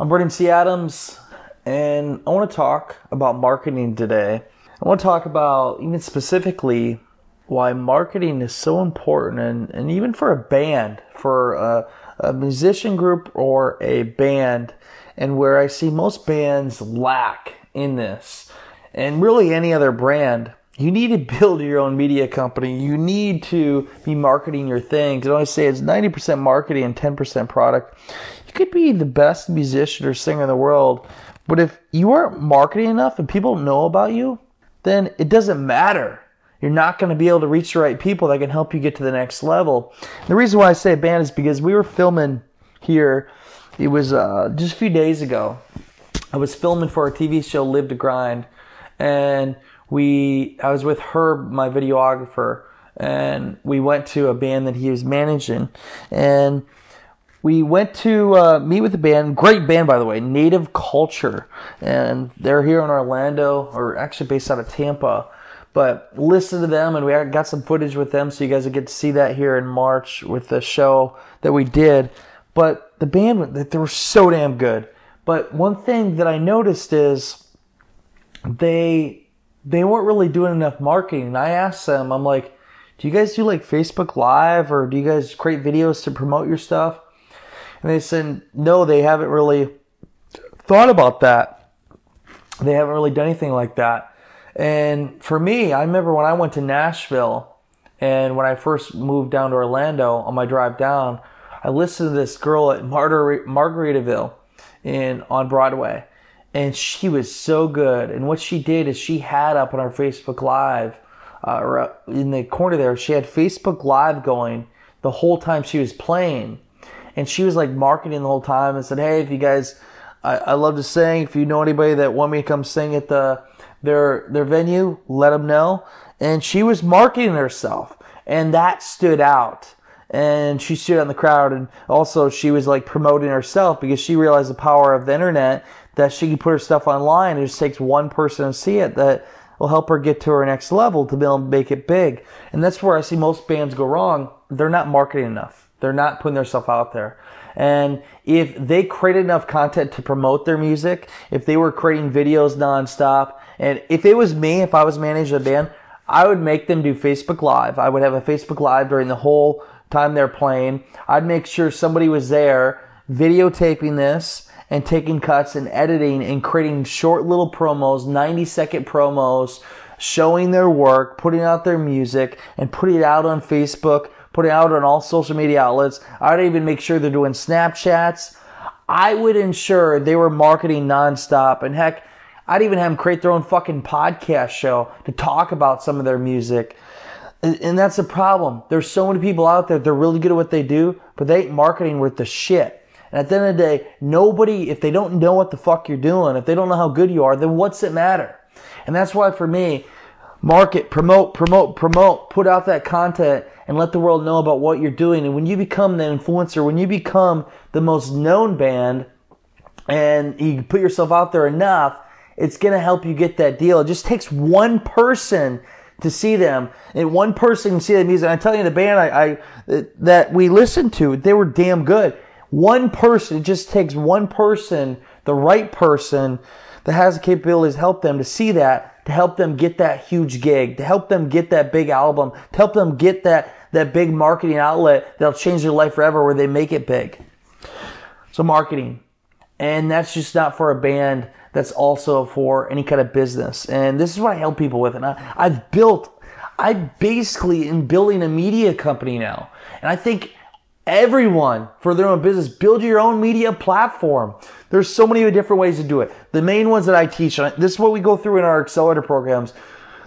I'm Brandon T. Adams and I want to talk about marketing today. I want to talk about even specifically why marketing is so important, and, and even for a band, for a, a musician group or a band, and where I see most bands lack in this, and really any other brand. You need to build your own media company. You need to be marketing your things. I always say it's 90% marketing and 10% product. You could be the best musician or singer in the world, but if you aren't marketing enough and people know about you, then it doesn't matter. You're not going to be able to reach the right people that can help you get to the next level. The reason why I say band is because we were filming here. It was uh, just a few days ago. I was filming for a TV show, Live to Grind, and we I was with Herb, my videographer, and we went to a band that he was managing, and we went to uh, meet with the band. Great band, by the way, Native Culture, and they're here in Orlando, or actually based out of Tampa. But listen to them, and we got some footage with them, so you guys will get to see that here in March with the show that we did. But the band, they were so damn good. But one thing that I noticed is they they weren't really doing enough marketing. And I asked them, I'm like, do you guys do like Facebook Live, or do you guys create videos to promote your stuff? And they said, no, they haven't really thought about that. They haven't really done anything like that. And for me, I remember when I went to Nashville and when I first moved down to Orlando on my drive down, I listened to this girl at Margar- Margaritaville in on Broadway. And she was so good. And what she did is she had up on our Facebook Live, uh, or uh, in the corner there, she had Facebook Live going the whole time she was playing and she was like marketing the whole time and said, "Hey, if you guys, I, I love to sing. If you know anybody that want me to come sing at the their their venue, let them know." And she was marketing herself, and that stood out. And she stood in the crowd, and also she was like promoting herself because she realized the power of the internet that she can put her stuff online. It just takes one person to see it that will help her get to her next level to be able to make it big. And that's where I see most bands go wrong. They're not marketing enough. They're not putting themselves out there. And if they create enough content to promote their music, if they were creating videos nonstop, and if it was me, if I was managing a band, I would make them do Facebook Live. I would have a Facebook Live during the whole time they're playing. I'd make sure somebody was there videotaping this and taking cuts and editing and creating short little promos, 90 second promos, showing their work, putting out their music, and putting it out on Facebook putting out on all social media outlets. I'd even make sure they're doing Snapchats. I would ensure they were marketing nonstop. And heck, I'd even have them create their own fucking podcast show to talk about some of their music. And that's the problem. There's so many people out there, they're really good at what they do, but they ain't marketing worth the shit. And at the end of the day, nobody, if they don't know what the fuck you're doing, if they don't know how good you are, then what's it matter? And that's why for me, market, promote, promote, promote, put out that content and let the world know about what you're doing. And when you become the influencer, when you become the most known band and you put yourself out there enough, it's going to help you get that deal. It just takes one person to see them and one person can see the music. And I tell you, the band I, I that we listened to, they were damn good. One person, it just takes one person, the right person that has the capabilities to help them to see that, to help them get that huge gig, to help them get that big album, to help them get that that big marketing outlet that'll change their life forever where they make it big. So marketing. And that's just not for a band. That's also for any kind of business. And this is what I help people with. And I, I've built, I basically am building a media company now. And I think everyone for their own business, build your own media platform. There's so many different ways to do it. The main ones that I teach, this is what we go through in our accelerator programs.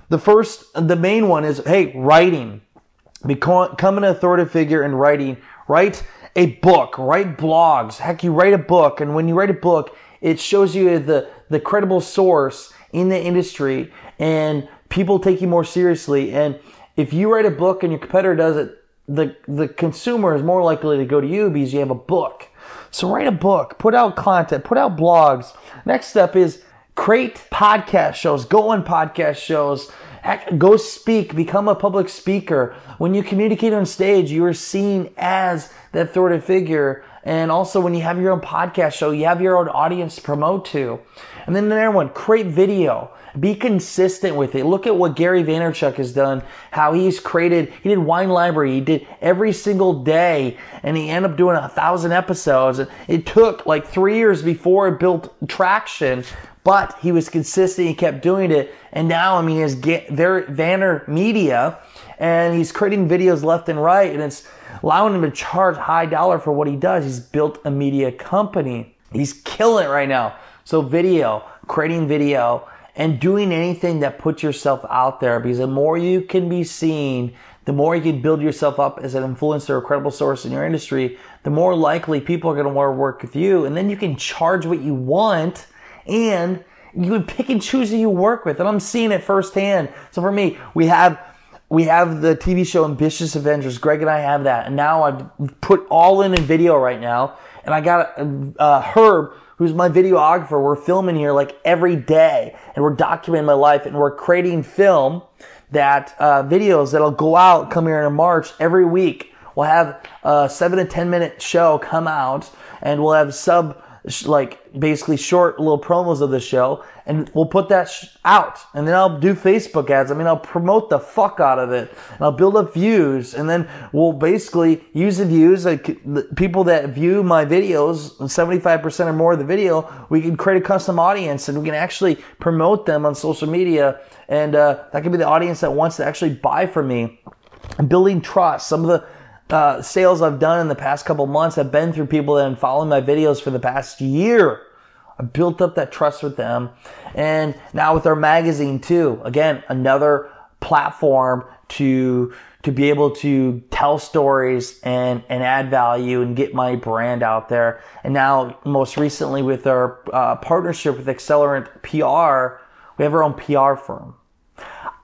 The first, the main one is, hey, writing. Become an authoritative figure in writing. Write a book, write blogs. Heck, you write a book, and when you write a book, it shows you the, the credible source in the industry, and people take you more seriously. And if you write a book and your competitor does it, the, the consumer is more likely to go to you because you have a book. So write a book, put out content, put out blogs. Next step is create podcast shows, go on podcast shows, go speak, become a public speaker. When you communicate on stage, you are seen as that authority figure. And also when you have your own podcast show, you have your own audience to promote to. And then another one, create video. Be consistent with it. Look at what Gary Vaynerchuk has done, how he's created, he did Wine Library, he did every single day, and he ended up doing a thousand episodes. It took like three years before it built traction, but he was consistent. He kept doing it. And now, I mean, he has VaynerMedia and he's creating videos left and right. And it's allowing him to charge high dollar for what he does. He's built a media company. He's killing it right now. So video, creating video and doing anything that puts yourself out there because the more you can be seen, the more you can build yourself up as an influencer or credible source in your industry, the more likely people are going to want to work with you. And then you can charge what you want and you can pick and choose who you work with. And I'm seeing it firsthand. So for me, we have we have the TV show Ambitious Avengers. Greg and I have that, and now I've put all in in video right now. And I got uh, Herb, who's my videographer. We're filming here like every day, and we're documenting my life, and we're creating film that uh, videos that'll go out come here in March every week. We'll have a seven to ten minute show come out, and we'll have sub like basically short little promos of the show and we'll put that sh- out and then I'll do Facebook ads. I mean, I'll promote the fuck out of it and I'll build up views and then we'll basically use the views like the people that view my videos 75% or more of the video, we can create a custom audience and we can actually promote them on social media and uh, that could be the audience that wants to actually buy from me. Building trust. Some of the uh, sales I've done in the past couple months have been through people that have been following my videos for the past year. I built up that trust with them. And now with our magazine too, again, another platform to to be able to tell stories and, and add value and get my brand out there. And now, most recently, with our uh, partnership with Accelerant PR, we have our own PR firm.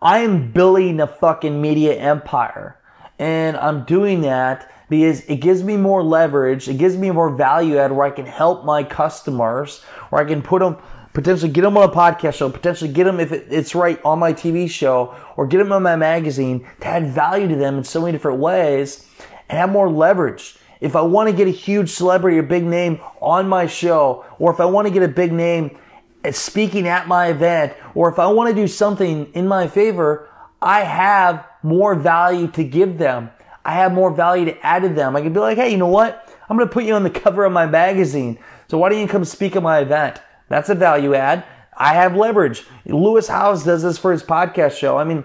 I am building a fucking media empire. And I'm doing that because it gives me more leverage. It gives me more value add where I can help my customers, where I can put them, potentially get them on a podcast show, potentially get them if it's right on my TV show, or get them on my magazine to add value to them in so many different ways and have more leverage. If I want to get a huge celebrity or big name on my show, or if I want to get a big name eh, speaking at my event, or if I want to do something in my favor, I have more value to give them. I have more value to add to them. I can be like, hey, you know what? I'm going to put you on the cover of my magazine. So why don't you come speak at my event? That's a value add. I have leverage. Lewis Howes does this for his podcast show. I mean,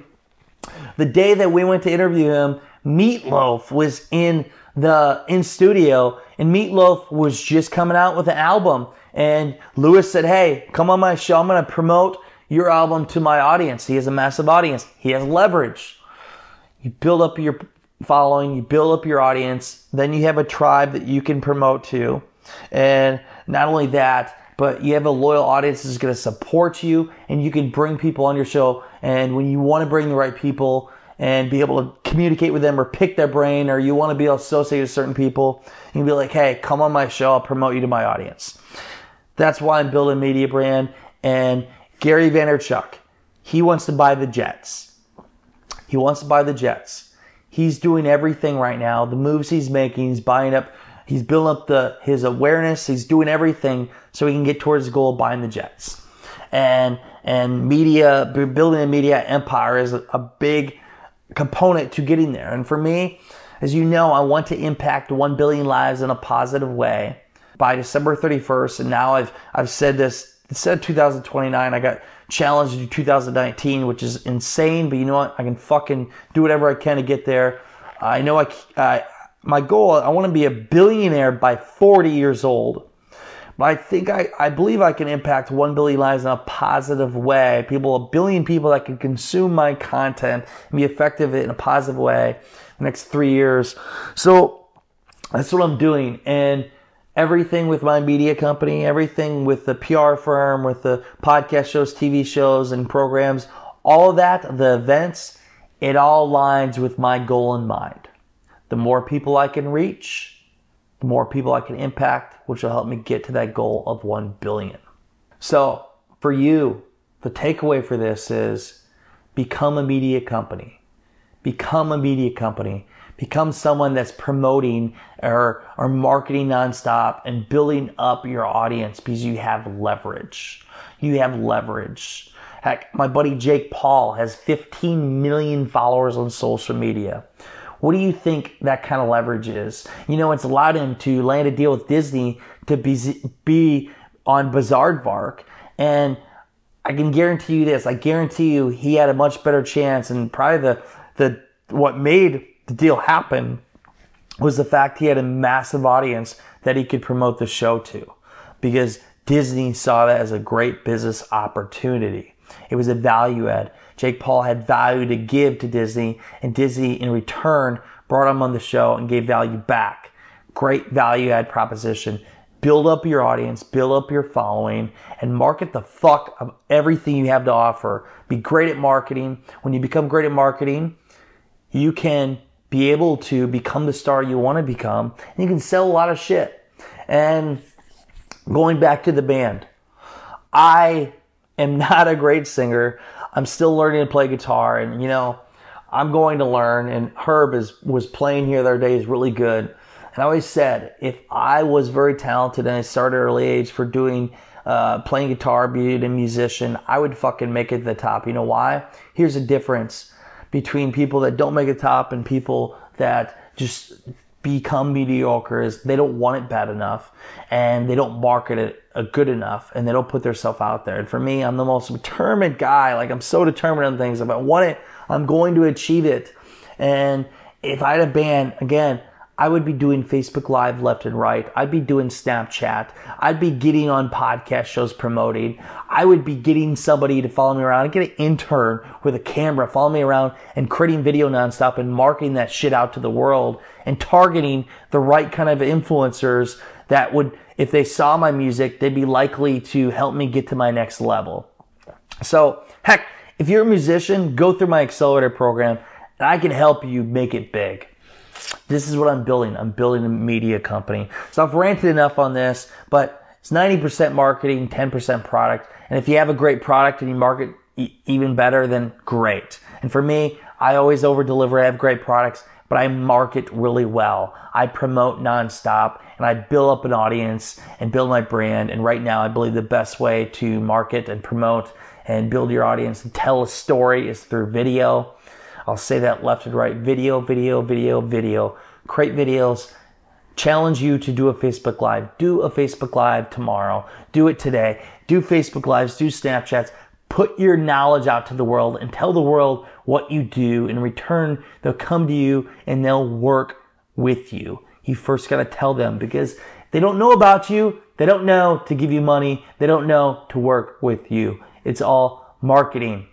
the day that we went to interview him, Meatloaf was in the in studio, and Meatloaf was just coming out with an album. And Lewis said, "Hey, come on my show. I'm going to promote your album to my audience. He has a massive audience. He has leverage. You build up your following, you build up your audience, then you have a tribe that you can promote to. And not only that, but you have a loyal audience that's going to support you and you can bring people on your show. And when you want to bring the right people and be able to communicate with them or pick their brain or you want to be associated with certain people, you can be like, hey, come on my show, I'll promote you to my audience. That's why I'm building media brand. And Gary Vaynerchuk, he wants to buy the Jets. He wants to buy the Jets. He's doing everything right now. The moves he's making, he's buying up, he's building up the his awareness. He's doing everything so he can get towards the goal of buying the Jets. And and media, building a media empire is a, big component to getting there. And for me, as you know, I want to impact 1 billion lives in a positive way by December 31st. And now I've I've said this it said 2029. I got challenged to 2019, which is insane. But you know what? I can fucking do whatever I can to get there. I know I, uh, my goal, I want to be a billionaire by 40 years old. But I think I, I believe I can impact 1 billion lives in a positive way. People, a billion people that can consume my content and be effective in a positive way the next three years. So That's what I'm doing. And everything with my media company, everything with the PR firm, with the podcast shows, TV shows, and programs, all of that, the events, it all aligns with my goal in mind. The more people I can reach, the more people I can impact, which will help me get to that goal of 1 billion. So, for you, the takeaway for this is become a media company. Become a media company. Become someone that's promoting or, or marketing nonstop and building up your audience because you have leverage. You have leverage. Heck, my buddy Jake Paul has 15 million followers on social media. What do you think that kind of leverage is? You know, it's allowed him to land a deal with Disney to be, be on Bizaardvark. And I can guarantee you this. I guarantee you he had a much better chance and probably the, the, what made the deal happen was the fact he had a massive audience that he could promote the show to because Disney saw that as a great business opportunity. It was a value add. Jake Paul had value to give to Disney, and Disney in return brought him on the show and gave value back. Great value add proposition. Build up your audience, build up your following, and market the fuck of everything you have to offer. Be great at marketing. When you become great at marketing, you can be able to become the star you want to become, and you can sell a lot of shit. And going back to the band, I am not a great singer. I'm still learning to play guitar, and you know, I'm going to learn. And Herb is was playing here the other day is really good. And I always said, if I was very talented and I started early age for doing uh, playing guitar, being a musician, I would fucking make it to the top. You know why? Here's the difference between people that don't make the top and people that just become mediocre is they don't want it bad enough and they don't market it uh, good enough and they don't put themselves out there. And for me, I'm the most determined guy. Like I'm so determined on things. If I want it, I'm going to achieve it. And if I had a band, again, I would be doing Facebook Live left and right. I'd be doing Snapchat. I'd be getting on podcast shows promoting. I would be getting somebody to follow me around. I'd get an intern with a camera, follow me around and creating video nonstop and marketing that shit out to the world and targeting the right kind of influencers that would, if they saw my music, they'd be likely to help me get to my next level. So, heck, if you're a musician, go through my accelerator program and I can help you make it big. This is what I'm building. I'm building a media company. So I've ranted enough on this, but it's 90% marketing, 10% product. And if you have a great product and you market e- even better, then great. And for me, I always over deliver. I have great products, but I market really well. I promote nonstop and I build up an audience and build my brand. And right now, I believe the best way to market and promote and build your audience and tell a story is through video. I'll say that left and right. Video, video, video, video. Create videos. Challenge you to do a Facebook Live. Do a Facebook Live tomorrow. Do it today. Do Facebook Lives. Do Snapchats. Put your knowledge out to the world and tell the world what you do. In return, they'll come to you and they'll work with you. You first got to tell them because they don't know about you. They don't know to give you money. They don't know to work with you. It's all marketing.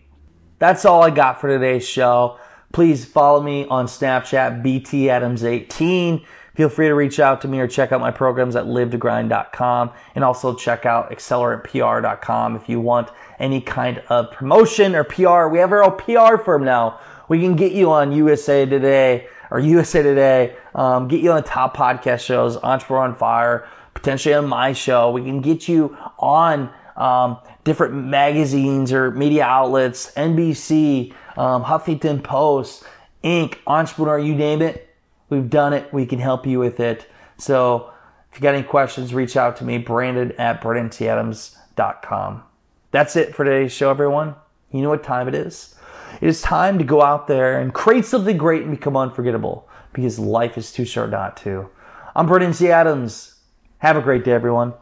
That's all I got for today's show. Please follow me on Snapchat, BTAdams18. Feel free to reach out to me or check out my programs at livetogrind.com and also check out accelerantpr.com if you want any kind of promotion or PR. We have our own PR firm now. We can get you on USA Today or USA Today, um, get you on the top podcast shows, Entrepreneur on Fire, potentially on my show. We can get you on um, different magazines or media outlets, NBC, um, Huffington Post, Inc., Entrepreneur, you name it. We've done it. We can help you with it. So if you got any questions, reach out to me, Brandon at BrandonTAdams.com. That's it for today's show, everyone. You know what time it is? It is time to go out there and create something great and become unforgettable because life is too short not to. I'm Brandon T. Adams. Have a great day, everyone.